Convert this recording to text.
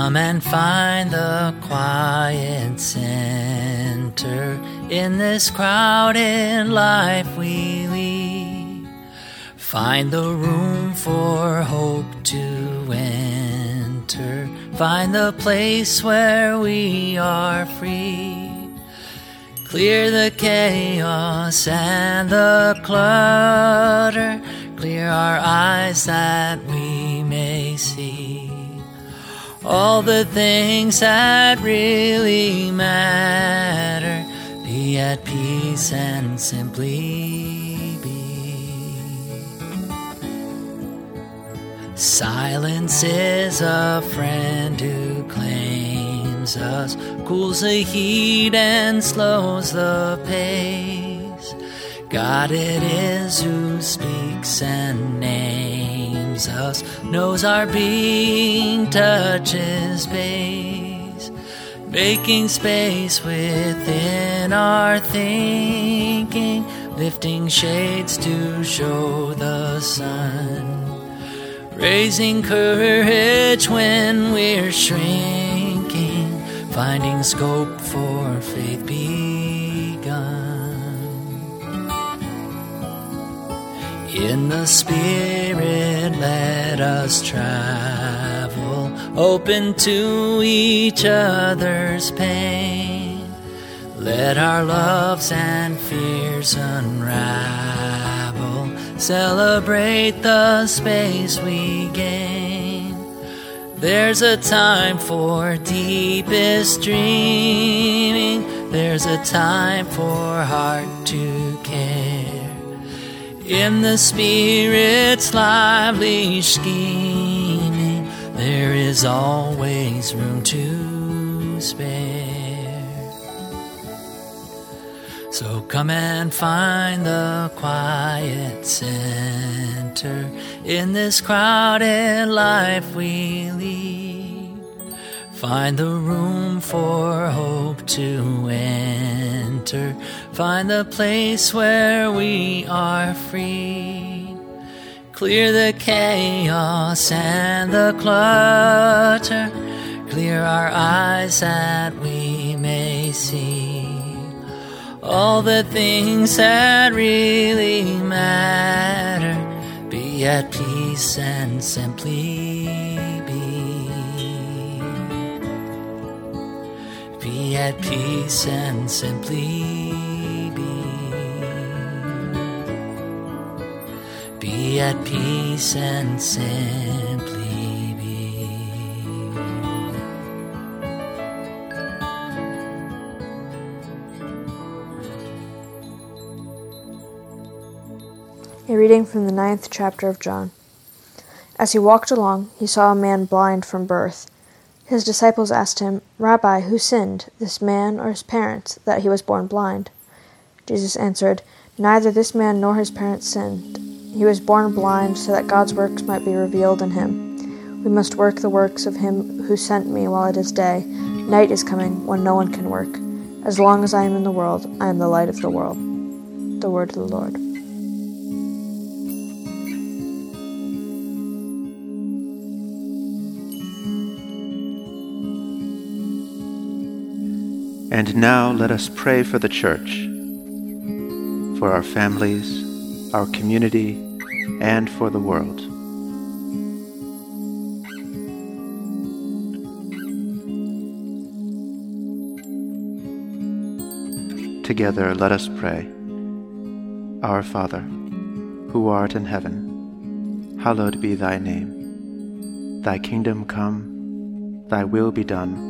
Come and find the quiet center in this crowded life we lead. Find the room for hope to enter. Find the place where we are free. Clear the chaos and the clutter. Clear our eyes that we may see all the things that really matter. Be at peace and simply be. Silence is a friend who claims us, cools the heat and slows the pace. God it is who speaks and names us, knows our being, touches base, making space within our thinking, lifting shades to show the sun, raising courage when we're shrinking, finding scope for faith begun. In the Spirit, let us travel, open to each other's pain. Let our loves and fears unravel, celebrate the space we gain. There's a time for deepest dreaming, there's a time for heart to care in the Spirit's lively scheming, there is always room to spare. So come and find the quiet center in this crowded life we lead. Find the room for hope to Find the place where we are free. Clear the chaos and the clutter. Clear our eyes that we may see all the things that really matter. Be at peace and simply be at peace and simply be. Be at peace and simply be. A reading from the ninth chapter of John. As he walked along, he saw a man blind from birth. His disciples asked him, Rabbi, who sinned, this man or his parents, that he was born blind? Jesus answered, Neither this man nor his parents sinned. He was born blind so that God's works might be revealed in him. We must work the works of him who sent me while it is day. Night is coming when no one can work. As long as I am in the world, I am the light of the world. The word of the Lord. And now let us pray for the Church, for our families, our community, and for the world. Together let us pray. Our Father, who art in heaven, hallowed be thy name. Thy kingdom come, thy will be done